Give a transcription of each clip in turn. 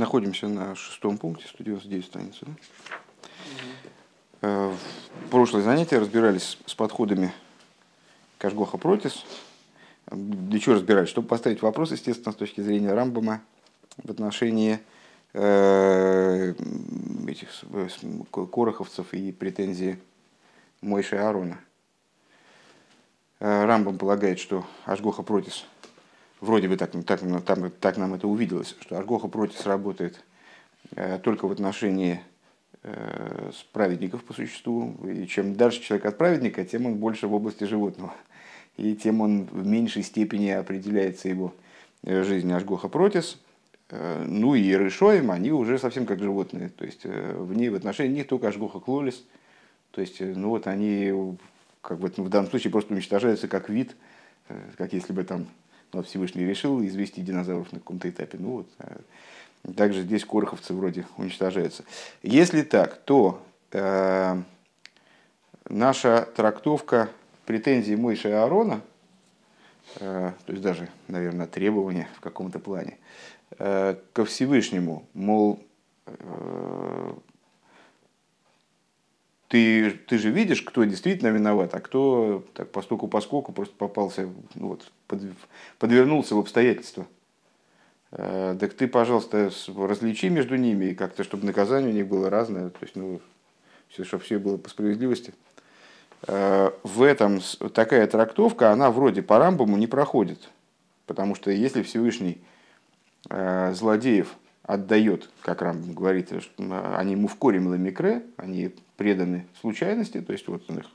Находимся на шестом пункте, 199 страницы. Да? Э, в прошлое занятие разбирались с подходами Кашгоха Протис. Для чего разбирались? Чтобы поставить вопрос, естественно, с точки зрения Рамбама в отношении э, этих короховцев и претензий Мойши Аарона. Э, Рамбам полагает, что Ашгоха Протис – вроде бы так, так, так, так нам это увиделось, что Аргоха против работает э, только в отношении э, праведников по существу. И чем дальше человек от праведника, тем он больше в области животного. И тем он в меньшей степени определяется его э, жизнь Ашгоха протис. Ну и Рышоем, они уже совсем как животные. То есть в ней в отношении них только Ашгоха Клолис. То есть, ну вот они как бы в данном случае просто уничтожаются как вид, как если бы там но Всевышний решил извести динозавров на каком-то этапе. Ну вот, а также здесь короховцы вроде уничтожаются. Если так, то э, наша трактовка претензий Мойши и Аарона, э, то есть даже, наверное, требования в каком-то плане, э, ко Всевышнему, мол, э, ты, ты же видишь, кто действительно виноват, а кто так постуку поскольку просто попался, ну, вот, под, подвернулся в обстоятельства. Э, так ты, пожалуйста, различи между ними, как-то, чтобы наказание у них было разное, то есть, ну, все, чтобы все было по справедливости. Э, в этом такая трактовка, она вроде по Рамбаму не проходит. Потому что если Всевышний э, злодеев отдает, как Рамбам говорит, они мувкорим ламикре, они преданы случайности, то есть вот он их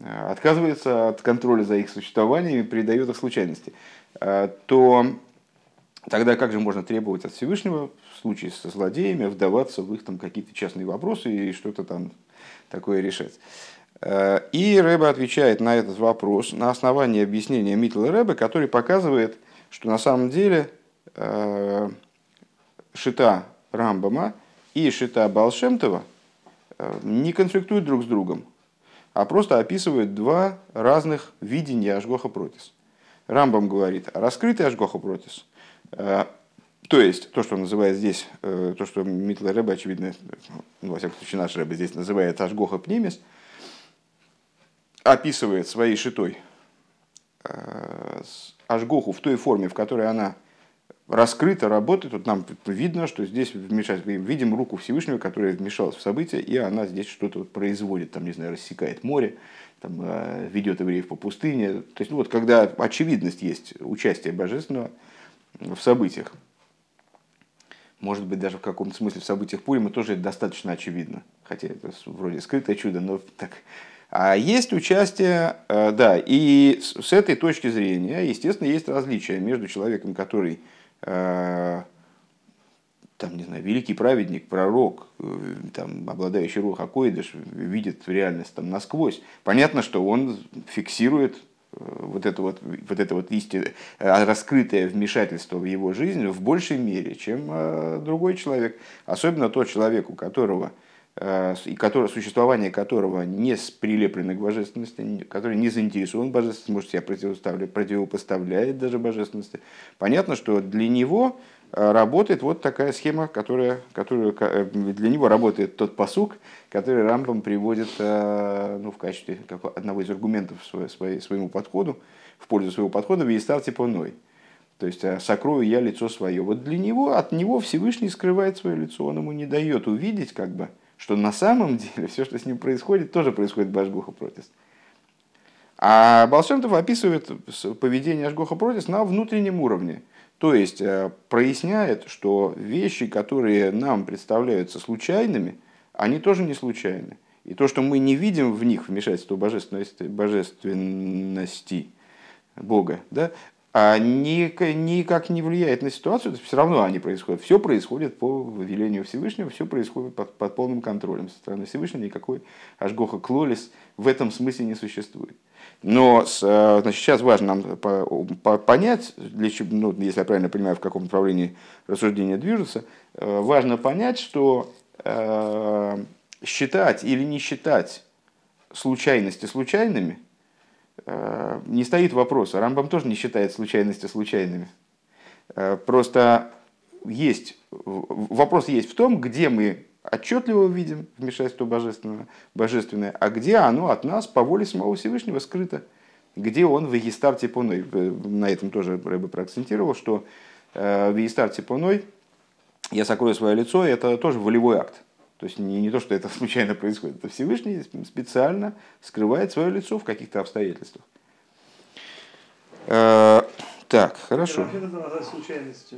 э, отказывается от контроля за их существованием и передает их случайности, э, то тогда как же можно требовать от Всевышнего в случае со злодеями вдаваться в их там какие-то частные вопросы и что-то там такое решать? Э, и Рэбе отвечает на этот вопрос на основании объяснения Митла Рэбе, который показывает, что на самом деле шита Рамбама и шита Балшемтова – Э, не конфликтуют друг с другом, а просто описывают два разных видения Ашгоха Протис. Рамбам говорит, раскрытый Ашгоха Протис, э, то есть то, что он называет здесь, э, то, что Митлер Рэбе, очевидно, ну, во всяком случае наш Рэбе здесь называет Ашгоха Пнимис, описывает своей шитой Ашгоху в той форме, в которой она раскрыто работает. Вот нам видно, что здесь вмешать, видим руку Всевышнего, которая вмешалась в события, и она здесь что-то вот производит, там, не знаю, рассекает море, там, э, ведет евреев по пустыне. То есть, ну, вот когда очевидность есть участие божественного в событиях, может быть, даже в каком-то смысле в событиях Пурима тоже это достаточно очевидно. Хотя это вроде скрытое чудо, но так. А есть участие, э, да, и с этой точки зрения, естественно, есть различия между человеком, который Э, там, не знаю, великий праведник, пророк, э, там, обладающий руха койдыш, видит реальность там насквозь. Понятно, что он фиксирует вот это вот, вот это вот истинное, раскрытое вмешательство в его жизнь в большей мере, чем другой человек. Особенно тот человек, у которого и которое, существование которого не прилеплено к божественности, который не заинтересован божественности, может себя противопоставляет, противопоставляет даже божественности. Понятно, что для него э, работает вот такая схема, которая, которая э, для него работает тот посук, который Рамбам приводит э, ну, в качестве одного из аргументов своей, своему подходу, в пользу своего подхода, в стар типа ной. То есть сокрою я лицо свое. Вот для него, от него Всевышний скрывает свое лицо, он ему не дает увидеть, как бы, что на самом деле все, что с ним происходит, тоже происходит Башгуха Протис. А Балшемтов описывает поведение Ашгоха Протис на внутреннем уровне. То есть э, проясняет, что вещи, которые нам представляются случайными, они тоже не случайны. И то, что мы не видим в них вмешательство божественности, божественности Бога, да, никак не влияет на ситуацию, все равно они происходят. Все происходит по велению Всевышнего, все происходит под, под полным контролем со стороны Всевышнего, никакой ажгоха клолис в этом смысле не существует. Но э, значит, сейчас важно нам понять, для чего, ну, если я правильно понимаю, в каком направлении рассуждения движутся, э, важно понять, что э, считать или не считать случайности случайными – не стоит вопроса. Рамбам тоже не считает случайности случайными. Э, просто есть, вопрос есть в том, где мы отчетливо видим вмешательство божественное, божественное, а где оно от нас по воле самого Всевышнего скрыто. Где он в Егистар Типуной. На этом тоже Рэбе проакцентировал, что э, в Егистар Типуной я сокрою свое лицо, это тоже волевой акт. То есть не, не то, что это случайно происходит, это Всевышний специально скрывает свое лицо в каких-то обстоятельствах. Э, так, хорошо.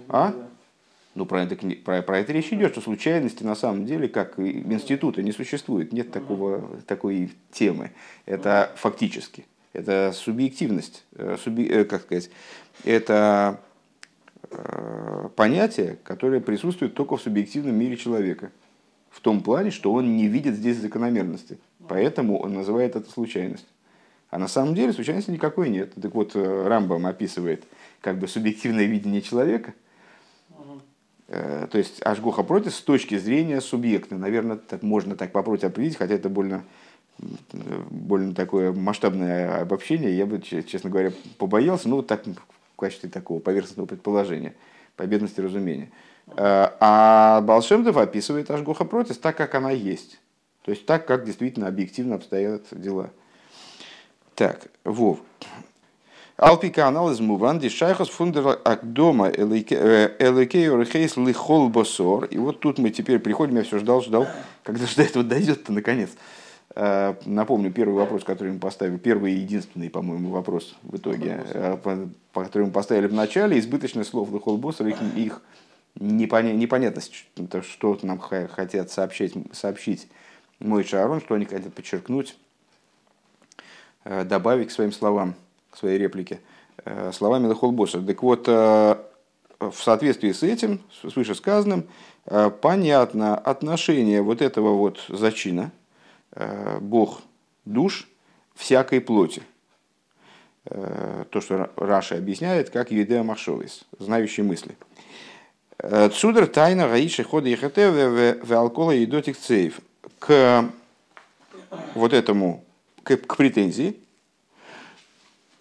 А? Ну, про это, про, про это речь идет, что случайности на самом деле, как института, не существует. Нет такого, такой темы. Это фактически. Это субъективность. Э, суби, э, как сказать, это э, понятие, которое присутствует только в субъективном мире человека. В том плане, что он не видит здесь закономерности. Поэтому он называет это случайность. А на самом деле случайности никакой нет. Так вот, Рамбам описывает как бы субъективное видение человека – Э, то есть Ашгоха против с точки зрения субъекта. Наверное, так можно так попробовать определить, хотя это больно, больно такое масштабное обобщение. Я бы, честно говоря, побоялся, ну, вот так в качестве такого поверхностного предположения, по бедности разумения. Э, а Балшемдов описывает Ашгоха против так, как она есть. То есть так, как действительно объективно обстоят дела. Так, Вов. Алпика анализ муван шайхос фундер акдома элекею рехейс лихол босор. И вот тут мы теперь приходим, я все ждал, ждал, когда же до этого дойдет-то наконец. Э, напомню, первый вопрос, который мы поставили, первый и единственный, по-моему, вопрос в итоге, э, по, по который мы поставили в начале, избыточность слов лихол босор, их, их непонятность, что нам хотят сообщить, сообщить мой Шаарон, что они хотят подчеркнуть, э, добавить к своим словам своей реплике э, словами Лехолбоса. Так вот, э, в соответствии с этим, с вышесказанным, понятно отношение вот этого вот зачина, Бог душ всякой плоти. То, что Раша объясняет, как Юдея Махшовис, знающий мысли. Цудер тайна гаиши хода ехате в алкола и дотик цейв. К вот этому, к, к претензии,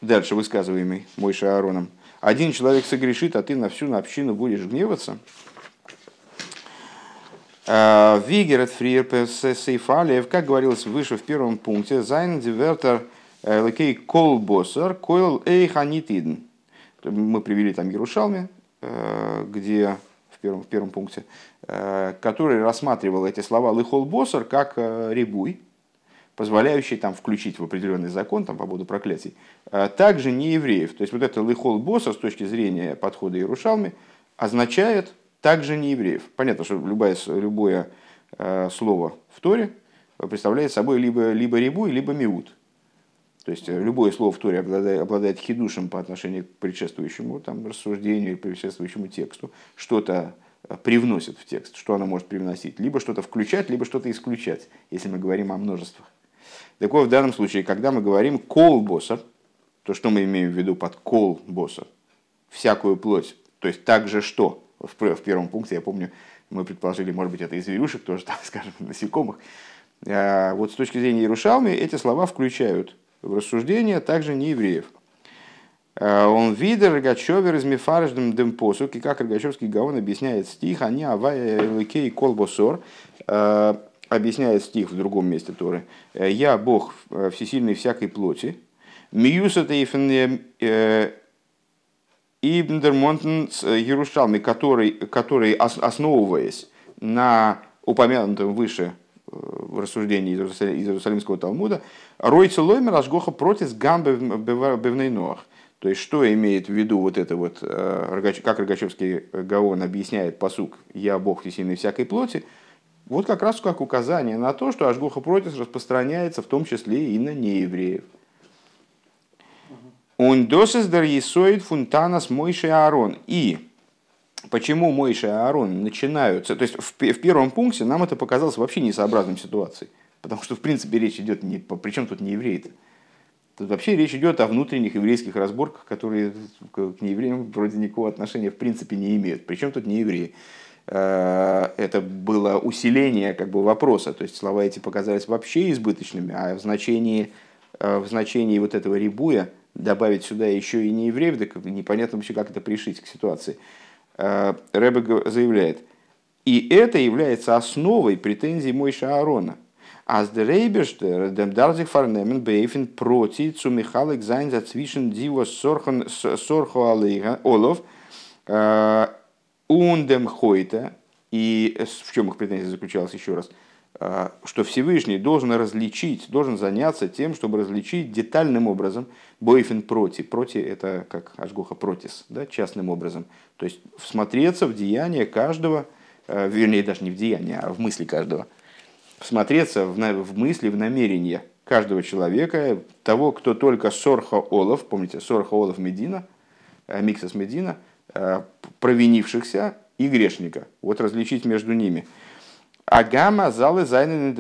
дальше высказываемый Мойша Аароном, один человек согрешит, а ты на всю на общину будешь гневаться. А, Вигерет фриер сейфалев, как говорилось выше в первом пункте, зайн дивертер э, лекей колбосер койл эйханитидн. Мы привели там Ярушалме, где в первом, в первом пункте, э, который рассматривал эти слова лихолбосер как рибуй, позволяющий там включить в определенный закон там, по поводу проклятий, также не евреев. То есть вот это лихол босса с точки зрения подхода Иерушалми означает также не евреев. Понятно, что любое, любое э, слово в Торе представляет собой либо, либо рибу, либо миут. То есть э, любое слово в Торе обладает, обладает хидушем по отношению к предшествующему там, рассуждению или предшествующему тексту. Что-то э, привносит в текст, что она может привносить. Либо что-то включать, либо что-то исключать, если мы говорим о множествах. Так вот, в данном случае, когда мы говорим кол босса, то что мы имеем в виду под кол босса? Всякую плоть. То есть также что? В, в первом пункте, я помню, мы предположили, может быть, это из зверюшек тоже, там, скажем, насекомых. А вот с точки зрения Иерушалми эти слова включают в рассуждение также не евреев. А он видер Рогачевер из Мифарждем Демпосук, и как Рогачевский Гаон объясняет стих, они авая лыкей колбосор, а, объясняет стих в другом месте Торы. «Э, «Я Бог э, всесильный всякой плоти, Миюса э, Ибндермонтен с который, который, основываясь на упомянутом выше в рассуждении из Иерусалимского Талмуда, Ройца Лоймер Ашгоха против Гамбе Бевнейноах. То есть, что имеет в виду вот это вот, как Рогачевский Гаон объясняет посук «Я Бог всесильный всякой плоти», вот как раз как указание на то, что Ашгоха Протис распространяется в том числе и на неевреев. Он досыс дар есоид фунтанас Мойши Аарон. И почему Мойши и Аарон начинаются... То есть в, в первом пункте нам это показалось вообще несообразной ситуацией. Потому что, в принципе, речь идет не... Причем тут не евреи-то? Тут вообще речь идет о внутренних еврейских разборках, которые к неевреям вроде никакого отношения в принципе не имеют. Причем тут не евреи. Э, это было усиление как бы, вопроса. То есть слова эти показались вообще избыточными, а в значении, э, в значении вот этого рибуя добавить сюда еще и не евреев, так непонятно вообще, как это пришить к ситуации. Рэбе заявляет, и это является основой претензий Мойша Аарона. Аз Rebeste, dem Darzig vernehmen, beifen proti zu Michalik sein dazwischen Divo Sorcho Олов, und dem Хойта, и в чем их претензия заключалась еще раз, что Всевышний должен различить, должен заняться тем, чтобы различить детальным образом бойфен проти. Проти это как ажгоха протис, да, частным образом. То есть всмотреться в деяние каждого, вернее даже не в деяние, а в мысли каждого – всмотреться в, в мысли, в намерения каждого человека, того, кто только Сорха Олов, помните, Сорха Олов Медина, э, Миксас Медина, э, провинившихся и грешника. Вот различить между ними. Агама залы зайнен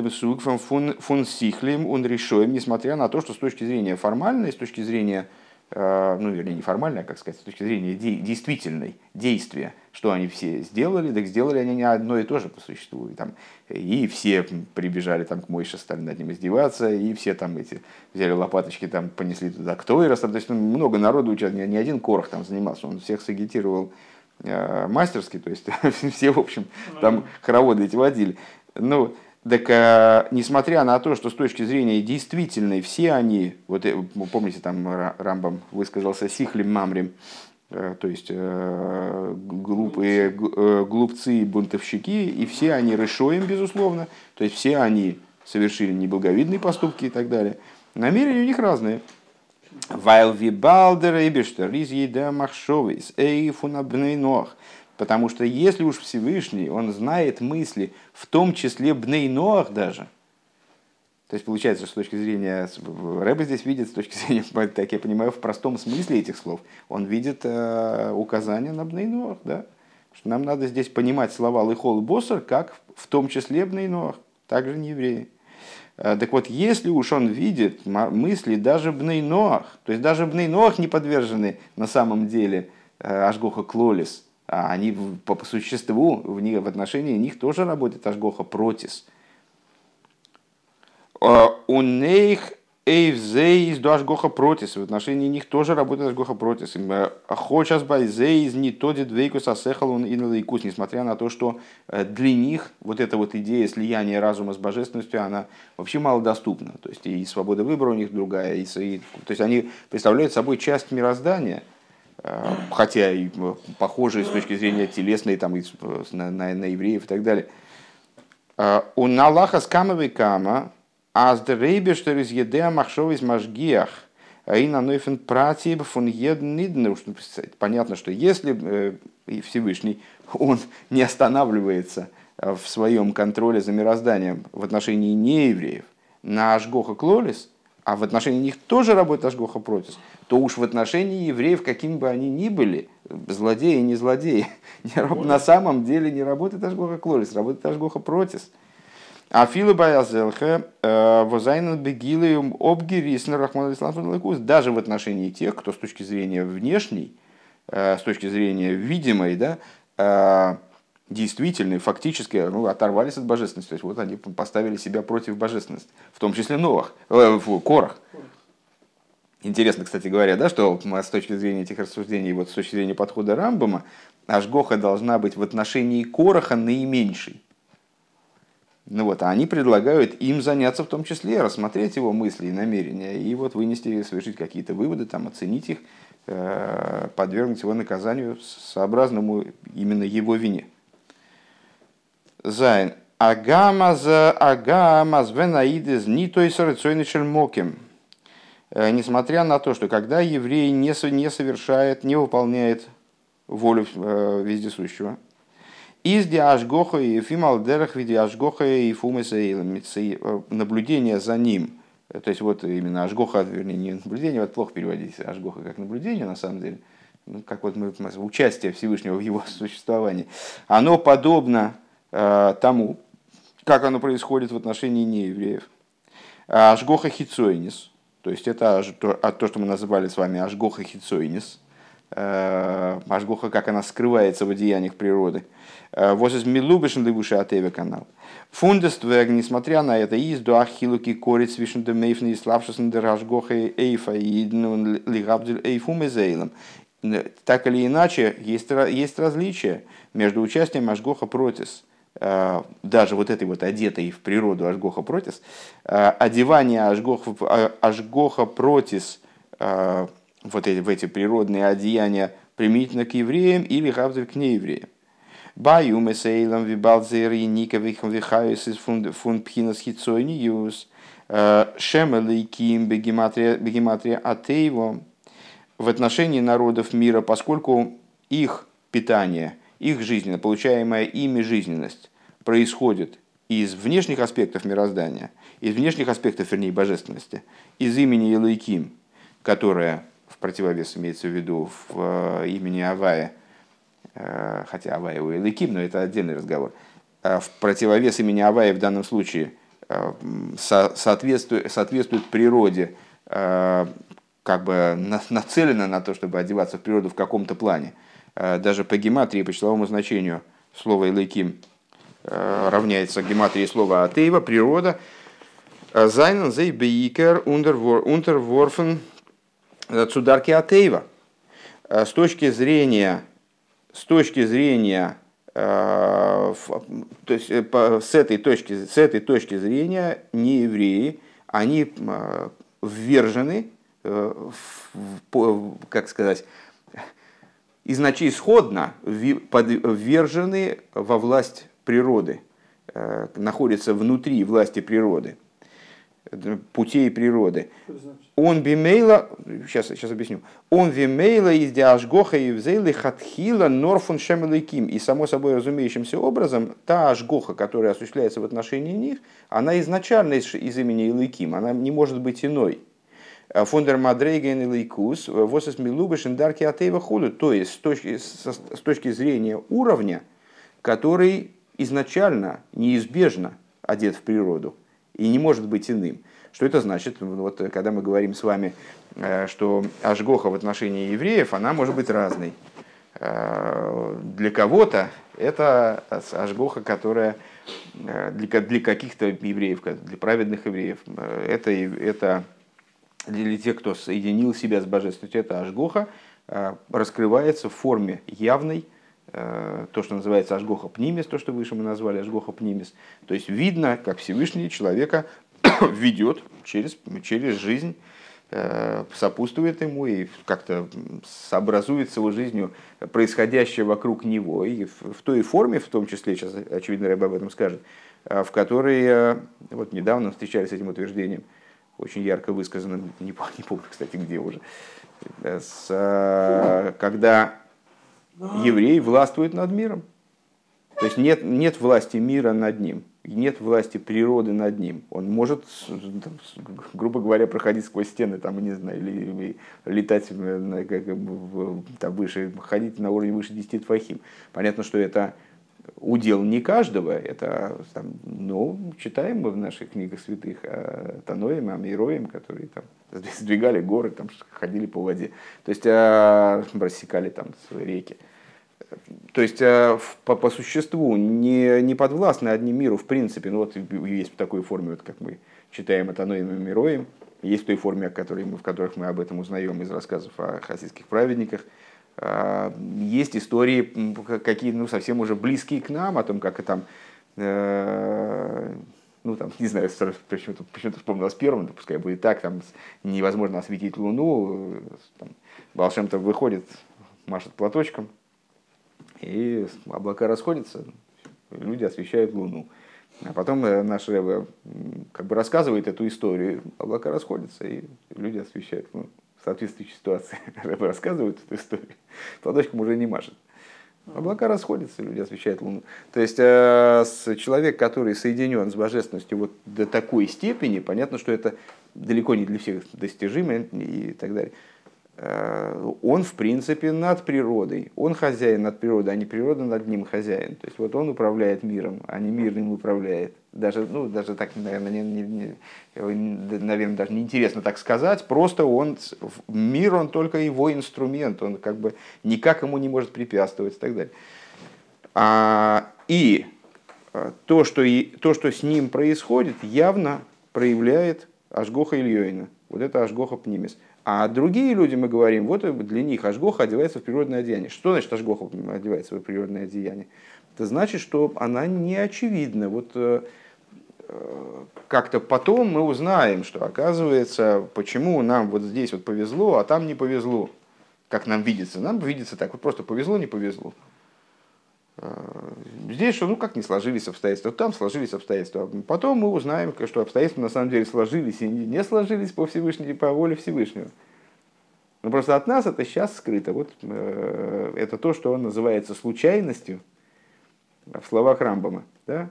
фун сихлим он решоем, несмотря на то, что с точки зрения формальной, с точки зрения Э, ну, вернее, не формально, а, как сказать, с точки зрения де- действительной действия, что они все сделали, так сделали они не одно и то же по существу. И, там, и все прибежали там к Мойше, стали над ним издеваться, и все там эти взяли лопаточки, там понесли туда кто и То есть ну, много народу участвовал, не один корох там занимался, он всех сагитировал мастерски, то есть все, в общем, там хороводы эти водили. Ну, так, э, несмотря на то, что с точки зрения действительной все они, вот э, помните, там Рамбам высказался сихлим мамрим, э, то есть глупые глупцы и бунтовщики, и все они решоем, безусловно, то есть все они совершили неблаговидные поступки и так далее. Намерения у них разные. Вайл вибалдер и бештер из еда махшовис эйфунабней нох. Потому что если уж Всевышний, он знает мысли, в том числе Бней Ноах даже, то есть получается, что с точки зрения, Рэба здесь видит, с точки зрения, так я понимаю, в простом смысле этих слов, он видит э, указание на Бней Ноах, да? что нам надо здесь понимать слова Лыхол Боссер, как в том числе Бней Ноах, также не евреи. Э, так вот, если уж он видит мысли даже Бней Ноах, то есть даже Бней Ноах не подвержены на самом деле э, Ашгоха Клолис, а они по, существу в, них, в отношении них тоже работает Ашгоха Протис. А, у них Эйвзейз до Ашгоха Протис. В отношении них тоже работает Ашгоха Протис. Э, Хочас Байзейз не тодит вейкус асехал он и налейкус. Несмотря на то, что э, для них вот эта вот идея слияния разума с божественностью, она вообще малодоступна. То есть и свобода выбора у них другая. И, и, то есть они представляют собой часть мироздания – Э, хотя и похожие с точки зрения телесной там, на, на, на евреев и так далее. У Налаха с камовой кама, а с дрейбештер из еде махшов из машгиях, и на нойфен пратиб фун еднидн. Понятно, что если Всевышний, он не останавливается в своем контроле за мирозданием в отношении неевреев на Ашгоха Клолис, а в отношении них тоже работает Ашгоха Протис, то уж в отношении евреев, какими бы они ни были, злодеи, не злодеи, на самом деле не работает Ашгоха Клорис, работает Ашгоха Протис. А Баязелха э, Возайнен Бегилиум Обгирис даже в отношении тех, кто с точки зрения внешней, э, с точки зрения видимой, да, э, действительно, фактически ну, оторвались от божественности. То есть вот они поставили себя против божественности, в том числе Новых, э, в Корах. Интересно, кстати говоря, да, что с точки зрения этих рассуждений, вот с точки зрения подхода Рамбама, Ашгоха должна быть в отношении Короха наименьшей. Ну вот, а они предлагают им заняться в том числе, рассмотреть его мысли и намерения, и вот вынести, совершить какие-то выводы, там, оценить их, э, подвергнуть его наказанию сообразному именно его вине. Зайн. Агамаз, агамаз, венаидез, ни той сарыцойный шельмоким. Э, несмотря на то, что когда еврей не, не совершает, не выполняет волю э, вездесущего, из диашгоха и фималдерах виде ашгоха и фумеса э, наблюдение за ним, то есть вот именно ашгоха, вернее не наблюдение, вот плохо переводить ашгоха как наблюдение на самом деле, ну, как вот мы, участие Всевышнего в его существовании, оно подобно э, тому, как оно происходит в отношении неевреев. Ашгоха хицойнис, то есть это то, а то, что мы называли с вами Ашгоха Хицойнис, э, Ашгоха, как она скрывается в одеяниях природы. Э, вот из Милубишен Левуши Атеве канал. Фундествег, несмотря на это, из до Ахилуки корец вишен де мейфны и славшесен де Ашгоха Эйфа и лигабдель Эйфум Эзейлем. так или иначе, есть, есть различия между участием Ашгоха Протис, э, даже вот этой вот одетой в природу Ашгоха Протис, э, одевание Ашгоха, Ашгоха Протис вот эти, в эти природные одеяния применительно к евреям или гавзель к неевреям. Баю месейлам вибалзер и никовихам вихаюс из фун пхинас хитсойниюс шемелейким бегематрия атеево в отношении народов мира, поскольку их питание, их жизненно, получаемая ими жизненность происходит из внешних аспектов мироздания, из внешних аспектов, вернее, божественности, из имени Елайким, которое в противовес имеется в виду в имени Авая, хотя Авая у Эликим, но это отдельный разговор, э, в противовес имени Авая в данном случае соответствует, соответствует природе, как бы нацелено на то, чтобы одеваться в природу в каком-то плане. Даже по гематрии, по числовому значению слова Эликим равняется гематрии слова Атеева, природа, Зайнен зей бейкер унтерворфен Цударки Атеева. С точки зрения, с точки зрения э, то есть э, с этой точки, с этой точки зрения не евреи, они э, ввержены, как сказать, изначально исходно ввержены во власть природы, находятся внутри власти природы путей природы. Он бимейла, сейчас, сейчас объясню, он вимейла из диашгоха и взейли хатхила норфун шемеликим. И само собой разумеющимся образом, та ашгоха, которая осуществляется в отношении них, она изначально из, из имени Илыким, она не может быть иной. Фондер Мадрейген и Лейкус, Восес Милубиш, Индарки Атеева Худу. То есть, с точки, с точки зрения уровня, который изначально, неизбежно одет в природу и не может быть иным. Что это значит? Вот, когда мы говорим с вами, э, что ажгоха в отношении евреев, она может быть разной. Э, для кого-то это ажгоха, которая э, для, для каких-то евреев, для праведных евреев, это, это для тех, кто соединил себя с божественностью, это ажгоха раскрывается в форме явной, то, что называется ажгоха пнимис, то, что выше мы назвали ажгоха пнимис. То есть видно, как Всевышний человека ведет через, через жизнь, э, сопутствует ему и как-то сообразует с его жизнью происходящее вокруг него. И в, той форме, в том числе, сейчас очевидно Рэб об этом скажет, э, в которой э, вот недавно встречались с этим утверждением, очень ярко высказанным, не, не помню, кстати, где уже, с, когда еврей властвует над миром. То есть нет, нет власти мира над ним нет власти природы над ним. Он может, там, грубо говоря, проходить сквозь стены, там, не знаю, или, летать как, там, выше, ходить на уровень выше 10 твахим. Понятно, что это удел не каждого, это, там, ну, читаем мы в наших книгах святых о Таноем, о Мироем, которые там сдвигали горы, там, ходили по воде, то есть а, рассекали там реки. То есть э, по, по существу не, не подвластны одним миру в принципе. Ну вот есть в такой форме, вот как мы читаем это Аноим и Мироем, есть в той форме, в, которой мы, в которых мы об этом узнаем из рассказов о хасидских праведниках. А, есть истории, какие ну, совсем уже близкие к нам, о том, как там, э, ну там, не знаю, почему-то, почему-то вспомнил с первым, пускай будет так, там невозможно осветить Луну, там, Балшем-то выходит, машет платочком, и облака расходятся, люди освещают Луну. А потом э, наш Рэбе как бы рассказывает эту историю, облака расходятся, и люди освещают Луну. Соответствующей ситуации Рэбе рассказывает эту историю, платочком уже не машет. Облака расходятся, люди освещают Луну. То есть э, человек, который соединен с божественностью вот до такой степени, понятно, что это далеко не для всех достижимо и так далее. Э, он в принципе над природой. Он хозяин над природой, а не природа над ним хозяин. То есть вот он управляет миром, а не мир им управляет. Даже, ну, даже так, наверное, не, не, наверное, даже неинтересно так сказать. Просто он, мир, он только его инструмент. Он как бы никак ему не может препятствовать и так далее. А, и э, то что, и то, что с ним происходит, явно проявляет Ашгоха Ильёйна. Вот это Ашгоха Пнимис. А другие люди, мы говорим, вот для них Ашгоха одевается в природное одеяние. Что значит Ашгоха одевается в природное одеяние? Это значит, что она не очевидна. Вот э, как-то потом мы узнаем, что оказывается, почему нам вот здесь вот повезло, а там не повезло. Как нам видится. Нам видится так, вот просто повезло, не повезло. Э, здесь что, ну как не сложились обстоятельства, там сложились обстоятельства. Потом мы узнаем, что обстоятельства на самом деле сложились и не сложились по Всевышнему, по воле Всевышнего. Но просто от нас это сейчас скрыто. Вот э, это то, что называется случайностью в словах Рамбама. Да?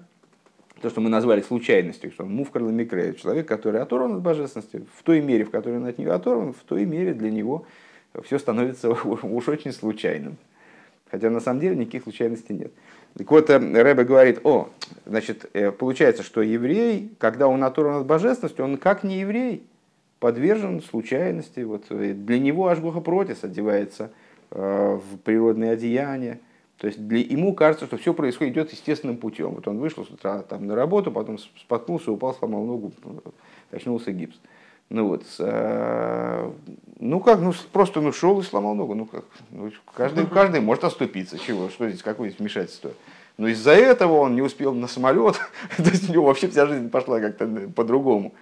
То, что мы назвали случайностью, что он мувкар ламикре, человек, который оторван от божественности, в той мере, в которой он от нее оторван, в той мере для него все становится уж очень случайным. Хотя на самом деле никаких случайностей нет. Так вот, э, Рэбе говорит, о, значит, э, получается, что еврей, когда он оторван от божественности, он как не еврей, подвержен случайности. Вот э, для него Ашгуха Протис одевается в природные одеяния. То есть для, ему кажется, что все происходит, идет естественным путем. Вот он вышел с утра там, на работу, потом споткнулся, упал, сломал ногу, очнулся гипс. Ну вот, а, ну как, ну просто ну шел и сломал ногу, ну как, ну, каждый, каждый может оступиться, чего, что здесь, какое здесь вмешательство. Но из-за этого он не успел на самолет, то есть у него вообще вся жизнь пошла как-то по-другому.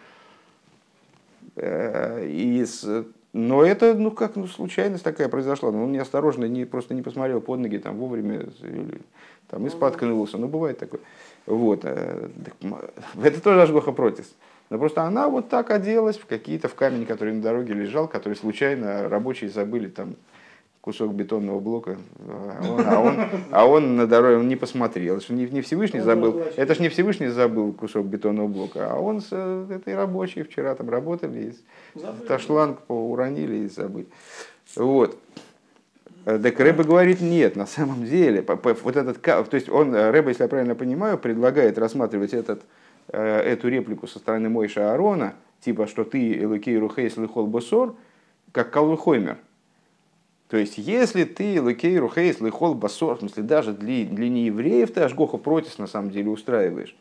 Э, и но это, ну как, ну случайность такая произошла. Но он неосторожно, не, просто не посмотрел под ноги там вовремя, или, там и споткнулся. Ну бывает такое. Вот. Э, это тоже Ашгоха Протис. Но просто она вот так оделась в какие-то в камень, который на дороге лежал, который случайно рабочие забыли там кусок бетонного блока, а он, а он, а он на дороге он не посмотрел. Это не, не Всевышний забыл, это ж не Всевышний забыл кусок бетонного блока, а он с э, этой рабочей вчера там работали, ташланг уронили и забыли. Вот. Так Рэбе говорит, нет, на самом деле, вот этот, то есть он, Рэбе, если я правильно понимаю, предлагает рассматривать этот Э, эту реплику со стороны Мойша Аарона, типа, что ты Элокей Рухейс Лихол Басор, как Калвухоймер. То есть, если ты Элокей Рухейс Лихол Басор, в смысле, даже для, для неевреев ты Ашгоха Протис на самом деле устраиваешь,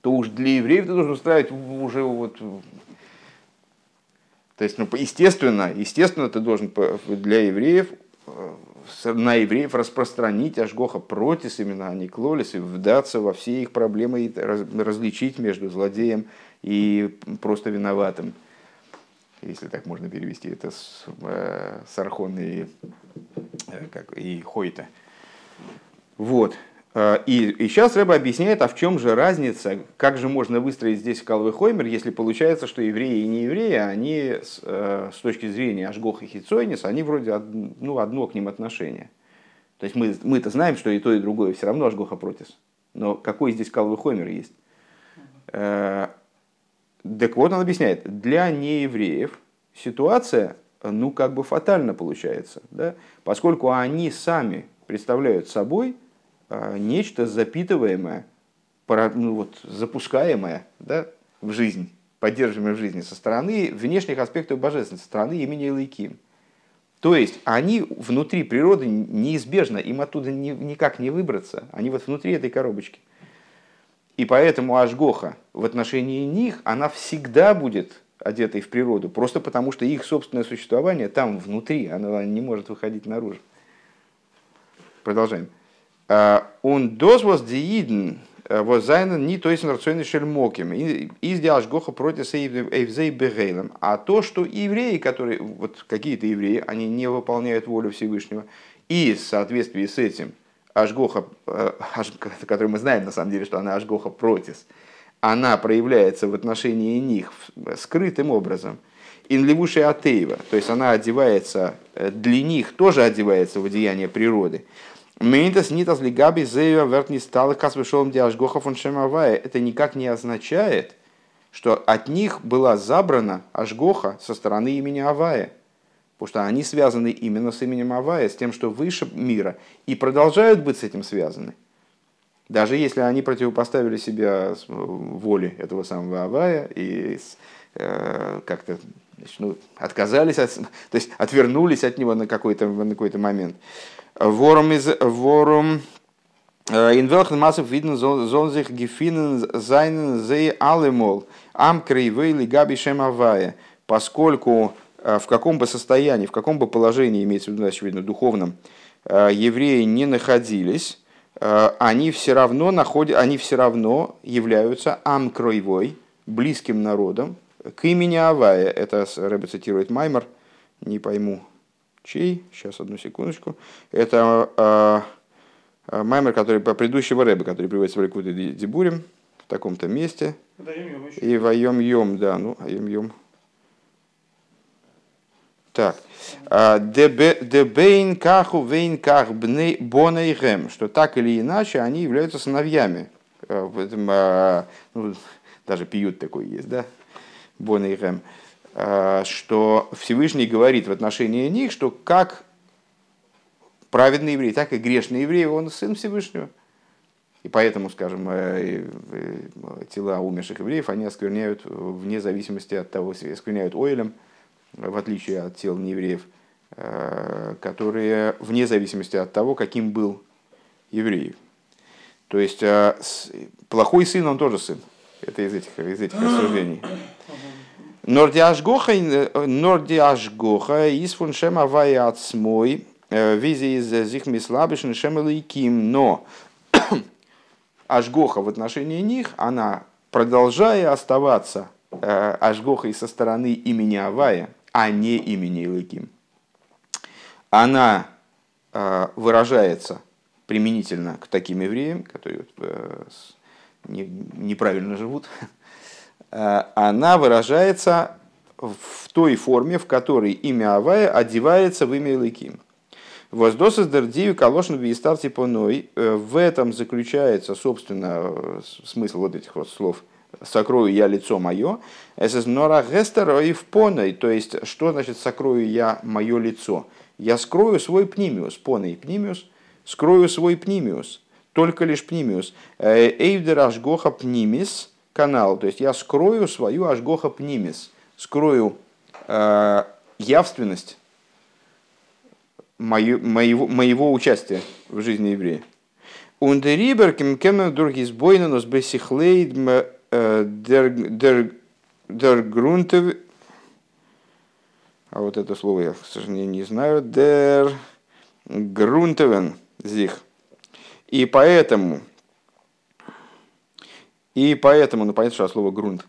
то уж для евреев ты должен устраивать уже вот... То есть, ну, естественно, естественно, ты должен для евреев э, на евреев распространить Ашгоха протис именно, а не клолис, и вдаться во все их проблемы и различить между злодеем и просто виноватым. Если так можно перевести это с, э, с Архон и, э, как, и Хойта. Вот. Э, и, и сейчас Рэба объясняет, а в чем же разница, как же можно выстроить здесь Калвы Хоймер, если получается, что евреи и не евреи, они с, э, с точки зрения Ашгоха и Хицойнис, они вроде од, ну, одно к ним отношение. То есть мы, мы-то знаем, что и то, и другое все равно Ашгоха Протис. Но какой здесь Калвы Хоймер есть? Так вот он объясняет, для неевреев ситуация, ну, как бы фатально получается, да? поскольку они сами представляют собой а, нечто запитываемое, ну, вот, запускаемое да, в жизнь, поддерживаемое в жизни со стороны внешних аспектов божественности, со стороны имени Илайким. То есть они внутри природы неизбежно, им оттуда ни, никак не выбраться, они вот внутри этой коробочки. И поэтому Ашгоха в отношении них, она всегда будет одетой в природу, просто потому что их собственное существование там внутри, оно не может выходить наружу. Продолжаем. Он доз was дииден was зайнен не то есть рационный шельмоким. И сделал Гоха против эйвзей. А то, что евреи, которые, вот какие-то евреи, они не выполняют волю Всевышнего, и в соответствии с этим Ашгоха, э, который мы знаем на самом деле, что она Ашгоха протис, она проявляется в отношении них скрытым образом. Инлевуши Атеева, то есть она одевается, э, для них тоже одевается в одеяние природы. Мейнтас нитас лигаби зею вертни стала касвешолом диашгоха фон шемавая. Это никак не означает, что от них была забрана Ашгоха со стороны имени Авая. Потому что они связаны именно с именем Авая, с тем, что выше мира, и продолжают быть с этим связаны. Даже если они противопоставили себя воле этого самого Авая и э, как-то ну, отказались, от, то есть отвернулись от него на какой-то, на какой-то момент. Ворум из ворум in Masse видно sollen sich gefinnen seinen sie allemol am кривей габи шемавая, поскольку в каком бы состоянии, в каком бы положении, имеется в виду, очевидно, духовном, евреи не находились, они все равно, находят, они все равно являются амкроевой, близким народом, к имени Авая. Это Рэбе цитирует Маймер, не пойму чей, сейчас одну секундочку. Это э, Маймер, который по предыдущего Рэбе, который приводится в Ликуде Дибурим, в таком-то месте. И в Айом Йом, да, ну, Айом Йом. Так. Дебейн каху вейн ках бонейхем, что так или иначе они являются сыновьями. В этом, ну, даже пьют такой есть, да? Бонейхем. Что Всевышний говорит в отношении них, что как праведный еврей, так и грешный еврей, он сын Всевышнего. И поэтому, скажем, э, э, тела умерших евреев, они оскверняют вне зависимости от того, оскверняют оилем, в отличие от тел неевреев, э, которые вне зависимости от того, каким был еврей. То есть плохой сын, он тоже сын. Это из этих, из этих рассуждений. Нордиашгоха, Нордиашгоха, из фуншем авай ацмой, визи из зихмислабишн шемелайким, но Ашгоха в отношении них, она, продолжая оставаться э, Ашгохой со стороны имени Авая, а не имени Илыким, она э, выражается применительно к таким евреям, которые э, не, неправильно живут, она выражается в той форме, в которой имя Авая одевается в имя Илыким. Воздосы дердию калошн виистар типоной. Э, в этом заключается, собственно, э, смысл вот этих вот слов «сокрою я лицо мое». «Эсэс нора гестера и впоной». То есть, что значит «сокрою я мое лицо»? Я скрою свой пнимиус, поной пнимиус, скрою свой пнимиус, только лишь пнимиус. «Э, Эйвдер ашгоха пнимис канал, то есть я скрою свою ашгоха пнимис, скрою э, явственность мою, моего, моего участия в жизни еврея. Ундерибер кем другис бойнанус э, дер грунтев а вот это слово я, к сожалению, не знаю. Дер грунтевен зих. И поэтому, и поэтому, ну понятно, что слово грунт.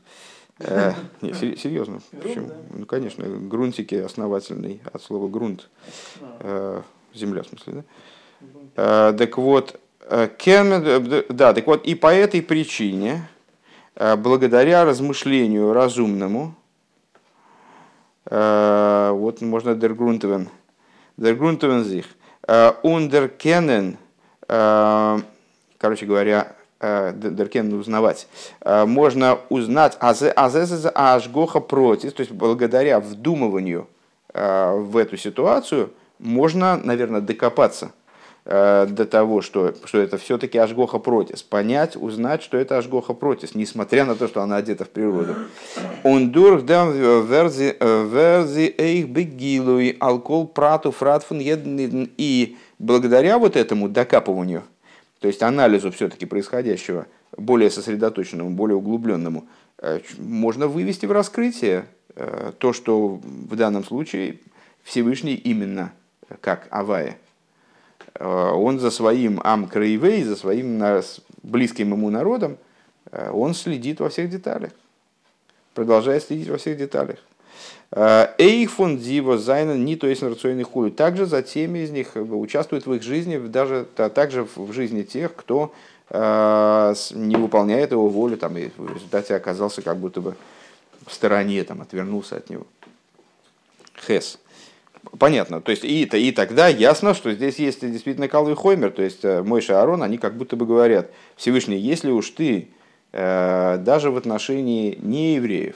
Э, не, серьезно. Почему? Ну, конечно, грунтики основательный от слова грунт. Э, земля, в смысле, да? Э, так вот, да, так вот, и по этой причине, благодаря размышлению разумному, вот можно der Grundwen sich, underkennen, короче говоря, Э, Деркен узнавать, э, можно узнать Ашгоха против, то есть благодаря вдумыванию э, в эту ситуацию, можно, наверное, докопаться до того, что, что это все-таки Ашгоха протис, понять, узнать, что это Ашгоха протис, несмотря на то, что она одета в природу. Он дурх дам верзи верзи эйх бегилуй алкол прату фратфун и благодаря вот этому докапыванию, то есть анализу все-таки происходящего, более сосредоточенному, более углубленному, э, можно вывести в раскрытие э, то, что в данном случае Всевышний именно как Авая. Э, он за своим Амкраивей, за своим близким ему народом, он следит во всех деталях. Продолжает следить во всех деталях. Эйфон Диво Зайна не то есть рационный хуй. Также за теми из них участвует в их жизни, даже также в жизни тех, кто э, не выполняет его волю, там, и в результате оказался как будто бы в стороне, там, отвернулся от него. Хес. Понятно. То есть и, и тогда ясно, что здесь есть действительно Калвий Хоймер, то есть э, Мойша и Арон, они как будто бы говорят, Всевышний, если уж ты э, даже в отношении неевреев,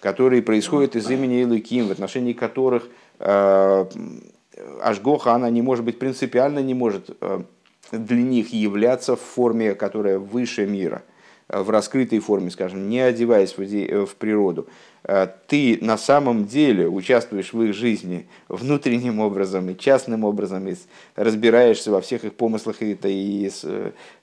которые происходят из имени Илыким, в отношении которых э, Ашгоха, она не может быть принципиально, не может э, для них являться в форме, которая выше мира, в раскрытой форме, скажем, не одеваясь в природу. Э, ты на самом деле участвуешь в их жизни внутренним образом и частным образом, и разбираешься во всех их помыслах и, и, и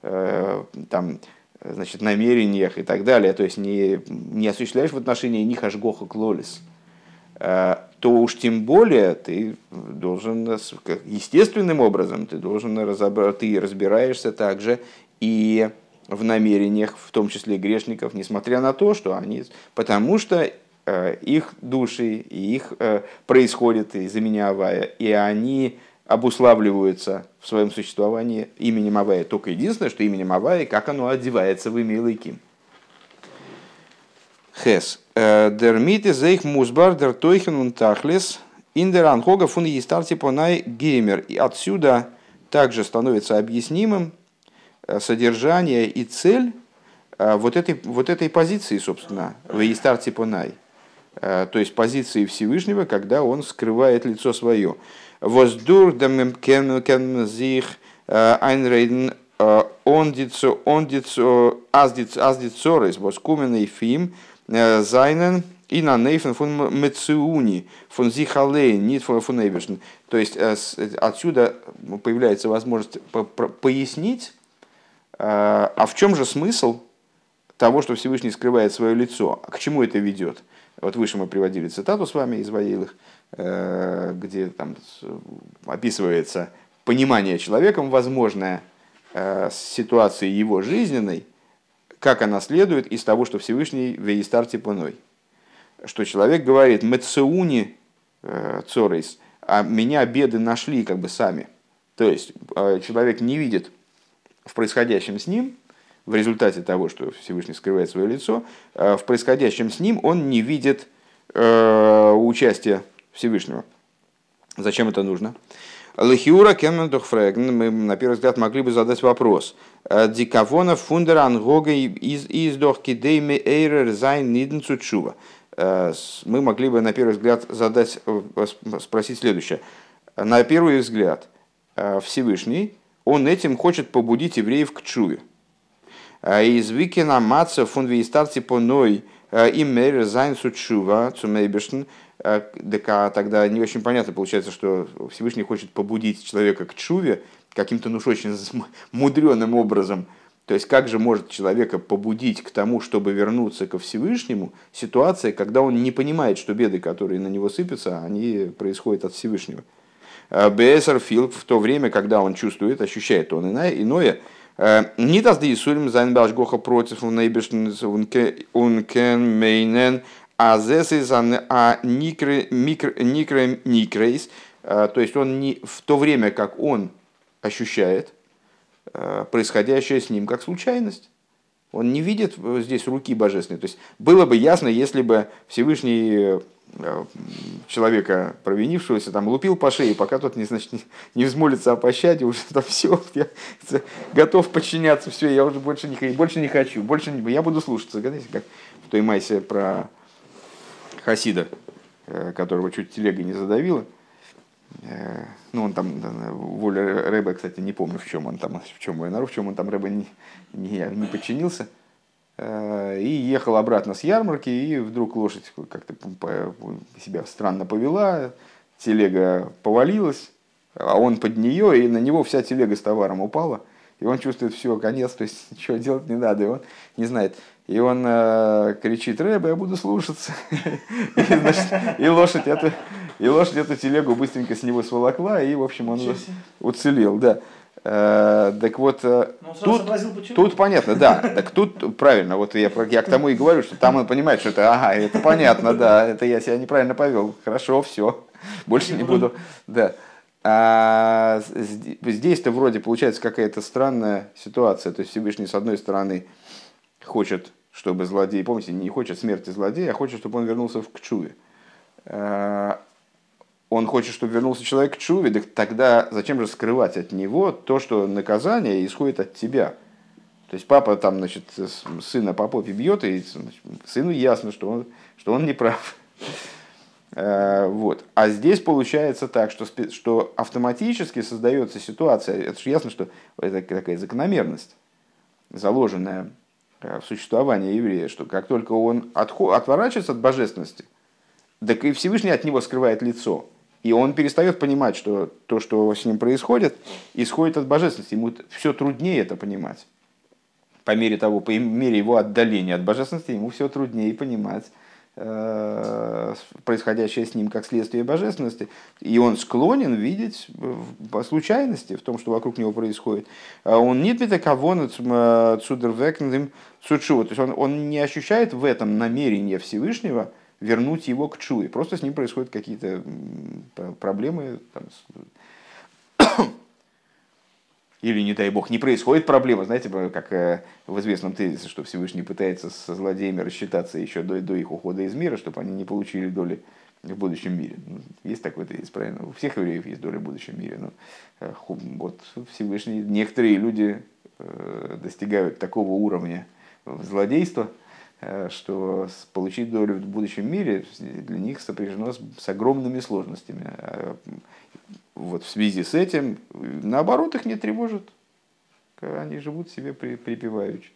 э, там, значит, намерениях и так далее, то есть не, не осуществляешь в отношении них ажгоха клолис. то уж тем более ты должен, естественным образом, ты должен разобрать, ты разбираешься также и в намерениях, в том числе грешников, несмотря на то, что они, потому что э, их души и их э, происходит из имени Авая, и они обуславливаются в своем существовании именем Авая. Только единственное, что именем Авая, как оно одевается в имя Илайким. Хес. Э, Дермите зейх музбар дер тойхен тахлес индер анхога фун естарти понай геймер. И отсюда также становится объяснимым Э, содержание и цель э, вот этой, вот этой позиции, собственно, в Истар Типонай. Э, то есть позиции Всевышнего, когда он скрывает лицо свое. Воздур зих айнрейден ондицо ондицо аздицорес воскуменный фим зайнен и на нейфен фон мецуни фон зихалей нит фон То есть отсюда появляется возможность пояснить а в чем же смысл того, что Всевышний скрывает свое лицо? А к чему это ведет? Вот выше мы приводили цитату с вами из Ваилых, э, где там описывается понимание человеком возможное э, ситуации его жизненной, как она следует из того, что Всевышний веистар типуной. Что человек говорит, «Мецеуни э, цорейс», а меня беды нашли как бы сами. То есть человек не видит в происходящем с ним, в результате того, что Всевышний скрывает свое лицо, э, в происходящем с ним он не видит э, участия Всевышнего. Зачем это нужно? לכאורה קען מען דאך פרעגן, мы на первый взгляд могли бы задать вопрос. «Э, Дикавона фундер ангога из издох кидейме эйрер зайн ниден цучува. Мы могли бы на первый взгляд задать, спросить следующее. На первый взгляд, Всевышний он этим хочет побудить евреев к чуве. А из Викина Маца фун вейстарти поной а, им мэр зайн сучува цумейбешн. А, тогда не очень понятно получается, что Всевышний хочет побудить человека к чуве каким-то, ну очень мудреным образом. То есть, как же может человека побудить к тому, чтобы вернуться ко Всевышнему, ситуация, когда он не понимает, что беды, которые на него сыпятся, они происходят от Всевышнего. Бесер Филп в то время, когда он чувствует, ощущает он иное, э, не даст Исурим зайн Гоха против ункен мейнен, а зес из а никре никрейс, э, то есть он не в то время, как он ощущает э, происходящее с ним как случайность. Он не видит здесь руки божественной. То есть было бы ясно, если бы Всевышний Э, человека провинившегося, там лупил по шее, пока тот не, значит, не, не взмолится о пощаде, уже там все, я готов подчиняться, все, я уже больше не, больше не хочу, больше не, я буду слушаться. Знаете, как в той майсе про Хасида, э, которого чуть телега не задавила. Э, ну, он там, воля Рэба, кстати, не помню, в чем он там, в чем мой народ, в чем он там Рэба не, не, не подчинился. Э, и ехал обратно с ярмарки, и вдруг лошадь как-то себя странно повела, телега повалилась, а он под нее, и на него вся телега с товаром упала, и он чувствует, все, конец, то есть ничего делать не надо, и он не знает. И он э, кричит, Рэба, я буду слушаться. и, значит, и, лошадь эту, и лошадь эту телегу быстренько с него сволокла, и, в общем, он уцелел. Да. Э, так вот, э, ну, тут, тут понятно, да. Так тут правильно, вот я, я к тому и говорю, что там он понимает, что это, ага, это понятно, да, это я себя неправильно повел. Хорошо, все, больше не буду. Да. А здесь-то вроде получается какая-то странная ситуация. То есть Всевышний, с одной стороны, хочет, чтобы злодей, помните, не хочет смерти злодея, а хочет, чтобы он вернулся в Кчуве. А, он хочет, чтобы вернулся человек к чуве, так тогда зачем же скрывать от него то, что наказание исходит от тебя? То есть папа там, значит, сына по попе бьет, и значит, сыну ясно, что он, что он не прав. Э, вот. А здесь получается так, что, что автоматически создается ситуация, это же ясно, что это такая закономерность, заложенная э, в существовании еврея, что как только он отворачивается от божественности, так и Всевышний от него скрывает лицо. И он перестает понимать, что то, что с ним происходит, исходит от божественности. Ему все труднее это понимать. По мере того, по мере его отдаления от божественности, ему все труднее понимать э, происходящее с ним как следствие божественности, и он склонен видеть по случайности в том, что вокруг него происходит. А он не кого цудервекнем цудшува, то есть он, он не ощущает в этом намерение Всевышнего вернуть его к чуе, просто с ним происходят какие-то проблемы, там, или, не дай бог, не происходит проблема, знаете, как э, в известном тезисе, что Всевышний пытается со злодеями рассчитаться еще до, до их ухода из мира, чтобы они не получили доли в будущем мире. Ну, есть такой тезис, правильно? У всех евреев есть доля в будущем мире. Но э, вот Всевышний, некоторые люди э, достигают такого уровня злодейства, что получить долю в будущем мире для них сопряжено с, с огромными сложностями вот в связи с этим, наоборот, их не тревожит. Они живут себе при, припеваючи.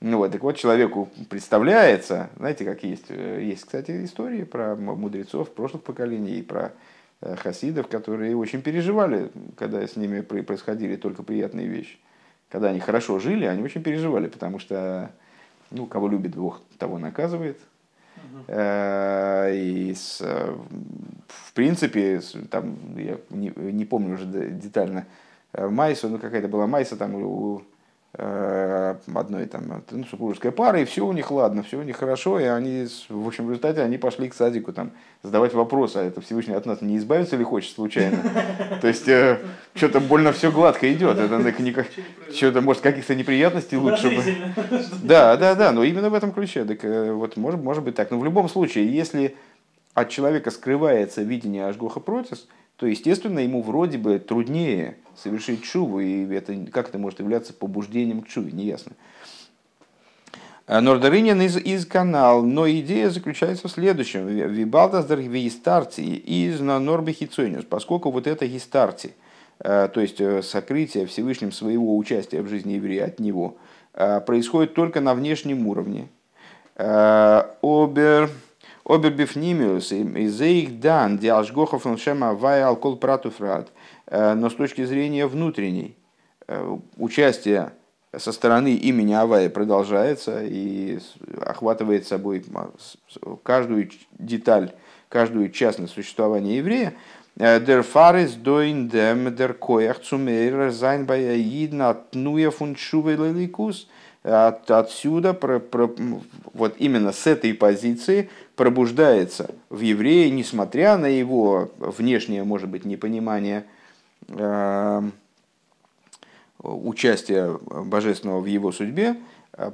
Ну вот, так вот, человеку представляется, знаете, как есть, э, есть, кстати, истории про мудрецов прошлых поколений и про э, хасидов, которые очень переживали, когда с ними происходили только приятные вещи. Когда они хорошо жили, они очень переживали, потому что, ну, кого любит Бог, того наказывает, Э, и с, в принципе, там, я не, не помню уже детально э, Майсу, ну какая-то была Майса там у одной там ну, супружеской пары, и все у них ладно, все у них хорошо, и они, в общем, в результате они пошли к садику там задавать вопросы, а это Всевышний от нас не избавится ли хочет случайно? То есть, что-то больно все гладко идет, это что-то, может, каких-то неприятностей лучше бы. Да, да, да, но именно в этом ключе, так вот, может, может быть так. Но в любом случае, если от человека скрывается видение Ашгоха Протис, то, естественно, ему вроде бы труднее совершить чуву, и это, как это может являться побуждением к чуве, неясно. А Нордеринин из, из канал, но идея заключается в следующем. Вибалтас гистарти из на норбе поскольку вот это гистарти, э, то есть э, сокрытие Всевышним своего участия в жизни еврея от него, э, происходит только на внешнем уровне. Обер Обербифнимиус и зейх дан диашгохов шема вай алкол пратуфрат – но с точки зрения внутренней, э, участие со стороны имени Авая продолжается и охватывает собой каждую деталь, каждую частность существования еврея. Э, der Fares doin dem der Koях zumейр sein bei Aidna tnuя фуншуве леликус. Отсюда, про, про, вот именно с этой позиции пробуждается в еврее, несмотря на его внешнее, может быть, непонимание – Э, участия божественного в его судьбе, э,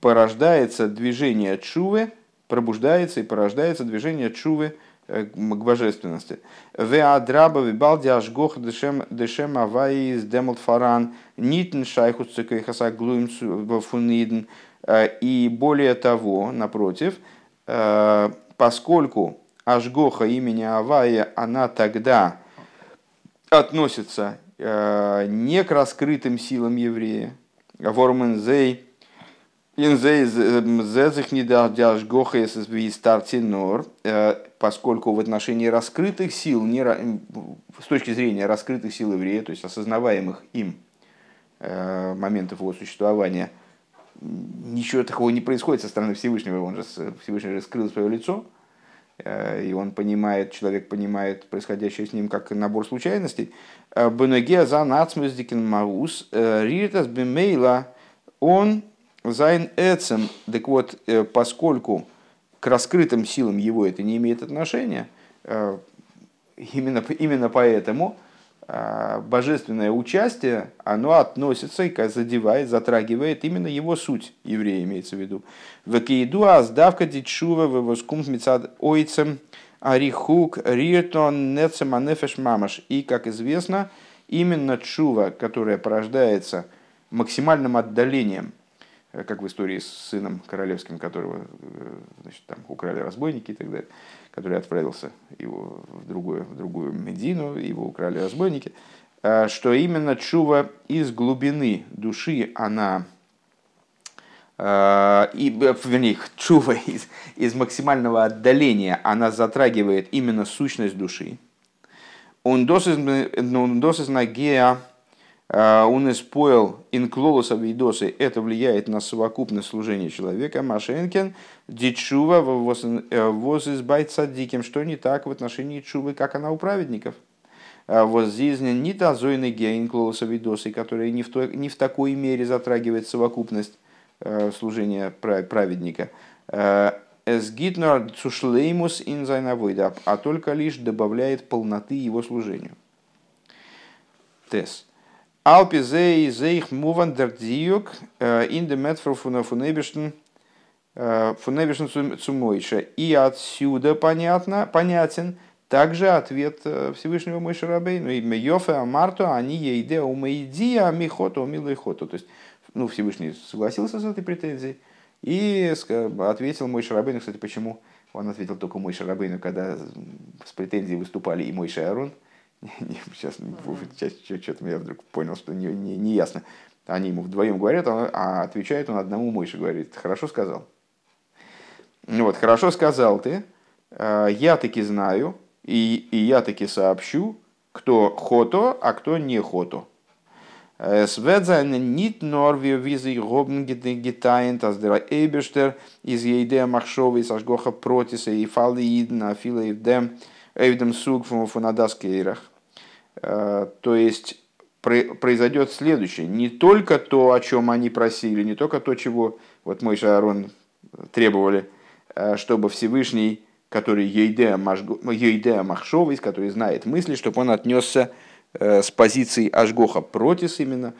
порождается движение чувы, пробуждается и порождается движение чувы э, к божественности. Веадраба вибалди ашгох дешем аваи из демолт фаран нитн шайхус цикайхаса глуим фунидн. И более того, напротив, поскольку Ашгоха имени Авая, она тогда относится э, не к раскрытым силам еврея, Вормензей, Инзей зезих не даж гоха нор, э, поскольку в отношении раскрытых сил, не, с точки зрения раскрытых сил еврея, то есть осознаваемых им э, моментов его существования, ничего такого не происходит со стороны Всевышнего, он же Всевышний же скрыл свое лицо, и он понимает, человек понимает происходящее с ним как набор случайностей. Э, Бенегия за нацмездикен маус э, ритас бемейла он зайн эцем. Так вот, поскольку к раскрытым силам его это не имеет отношения, именно, именно поэтому божественное участие, оно относится и задевает, затрагивает именно его суть, еврея имеется в виду. Векиду аздавка дичува вевоскумт мецад ойцем арихук риетон нецем анефеш мамаш. И, как известно, именно чува, которая порождается максимальным отдалением, э, как в истории с сыном королевским, которого э, значит, там, украли разбойники и так далее, который отправился его в другую, в другую Медину, его украли разбойники, э, что именно чува из глубины души, она э, и, вернее, чува из, из максимального отдаления, она затрагивает именно сущность души. Он досыз нагея Он испоил инклолос авидосы, это влияет на совокупность служения человека. Машенкин, дичува воз избайт садиким, что не так в отношении чувы, как она у праведников. Вот здесь не та зойный гейн клолоса видосы, который не в, той, не в такой мере затрагивает совокупность служения праведника. Эсгитнер цушлеймус инзайнавойда, а только лишь добавляет полноты его служению. Тес. Алпи зей зейх муван дер диюк ин де метфру фунебишн фунебишн цумойша. И отсюда понятно, понятен также ответ Всевышнего Мойши Рабейну. И Йофе Амарту, они ейде умейдия михото умилайхото. То есть, ну, Всевышний согласился с этой претензией, и ответил мой Шарабейну, кстати, почему он ответил только мой Шарабейну, когда с претензией выступали и мой Шарон. Сейчас что-то я вдруг понял, что не, не, не ясно. Они ему вдвоем говорят, а отвечает он одному Мойше, говорит, хорошо сказал. Ну вот, хорошо сказал ты, э, я таки знаю, и, и я таки сообщу, кто хото, а кто не хото. Сведзайн нит норвио визы гитайн, тас дера эйбештер из ейде махшовы сашгоха протиса и фалы идна фила евдем эйвдем суг фунадаскейрах. То есть произойдет следующее. Не только то, о чем они просили, не только то, чего вот мой Шаарон требовали, чтобы Всевышний, который Ейдея Махшовый, который знает мысли, чтобы он отнесся Э, с позиции Ашгоха Протис именно,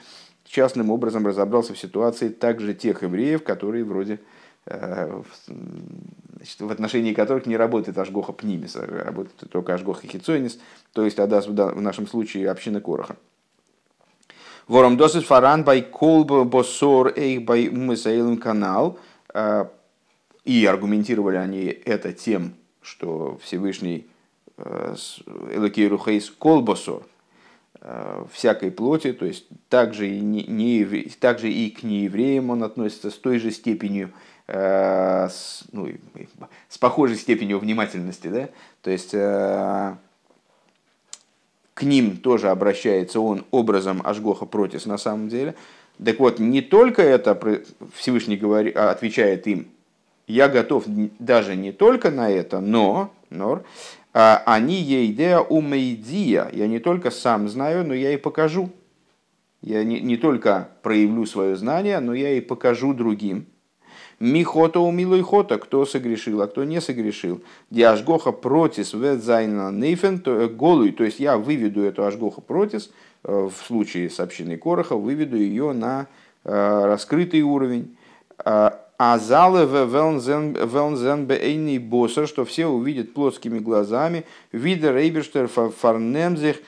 частным образом разобрался в ситуации также тех евреев, которые вроде э, значит, в отношении которых не работает Ашгоха Пнимис, а работает только Ашгоха Хицойнис, то есть Адас в нашем случае община Короха. Вором досит фаран бай колб босор эйх бай умысаилым канал. Э, и аргументировали они это тем, что Всевышний Элокейру Хейс колбосор – Э, всякой плоти, то есть также и, не, не, также и к неевреям он относится с той же степенью, э, с, ну, с похожей степенью внимательности, да? то есть э, к ним тоже обращается он образом Ашгоха Протис на самом деле. Так вот, не только это Всевышний говорит, а отвечает им, я готов даже не только на это, но, но а, они ейдея умейдия. Я не только сам знаю, но я и покажу. Я не, не только проявлю свое знание, но я и покажу другим. Михото умилой хота, кто согрешил, а кто не согрешил. Диашгоха протис ведзайна нейфен э, голый, то есть я выведу эту ашгоха протис, э, в случае с общиной Короха, выведу ее на э, раскрытый уровень. А, залы велнзен бейни босса, что все увидят плоскими глазами, вида рейберштер фарнемзих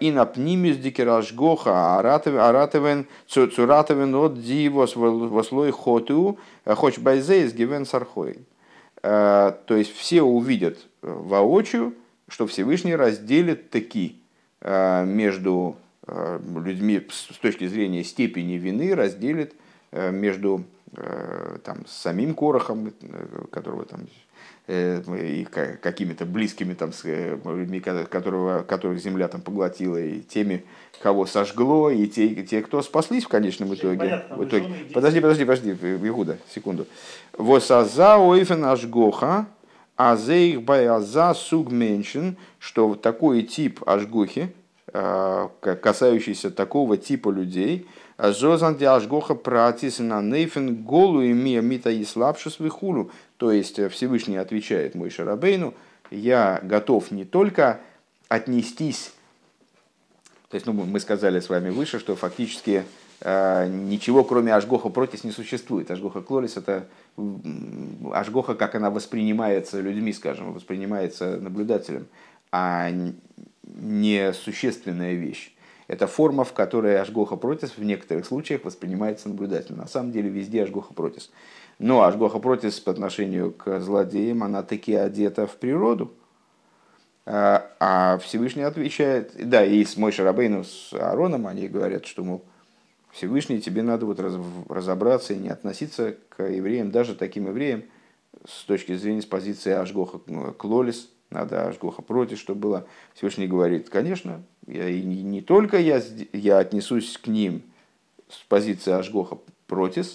и на пнимис дикерашгоха аратовен цуратовен от дивос вослой хоту, э, хоч байзейс гивен сархой. Э, то есть все увидят воочию, что Всевышний разделит таки между людьми с точки зрения степени вины, разделит между Э, там, самим Корохом, э, которого там э, и какими-то близкими там, с людьми, которого, которых земля там поглотила, и теми, кого сожгло, и те, те кто спаслись в конечном итоге. Понятно, в итоге. Подожди, подожди, подожди, Игуда, секунду. Восаза ойфен ашгоха, азейх баяза сугменшин, что такой тип ашгохи, касающийся такого типа людей – Зозан диашгоха пратис на нейфен голу и мия мита и слабшус вихулу. То есть э, Всевышний отвечает мой Шарабейну, я готов не только отнестись, то есть ну, мы сказали с вами выше, что фактически э, ничего кроме Ашгоха протис не существует. Ашгоха Клорис это Ашгоха, как она воспринимается людьми, скажем, воспринимается наблюдателем, а не существенная вещь. Это форма, в которой Ашгоха Протис в некоторых случаях воспринимается наблюдательно. На самом деле везде Ашгоха Протис. Но Ашгоха Протис по отношению к злодеям, она таки одета в природу. А, а Всевышний отвечает, да, и с Мой Шарабейну, с Аароном, они говорят, что, мол, Всевышний, тебе надо вот разобраться и не относиться к евреям, даже таким евреям, с точки зрения с позиции Ашгоха Клолис, надо Ашгоха против, что было. Всевышний говорит, конечно, я, и не, только я, я отнесусь к ним с позиции Ашгоха против,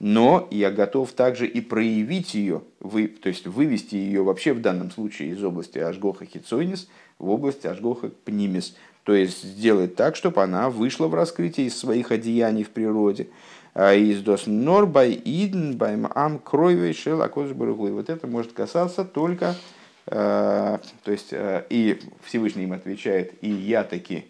но я готов также и проявить ее, вы, то есть вывести ее вообще в данном случае из области Ашгоха Хицойнис в область Ашгоха Пнимис. То есть сделать так, чтобы она вышла в раскрытие из своих одеяний в природе. А из дос нор бай иден байм ам крови шел вот это может касаться только, то есть э, и Всевышний им отвечает, и я таки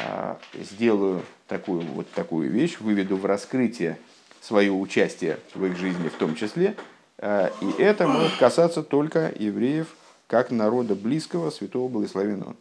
э, сделаю такую вот такую вещь, выведу в раскрытие свое участие в их жизни в том числе. Э, и это может касаться только евреев, как народа близкого, святого благословенного.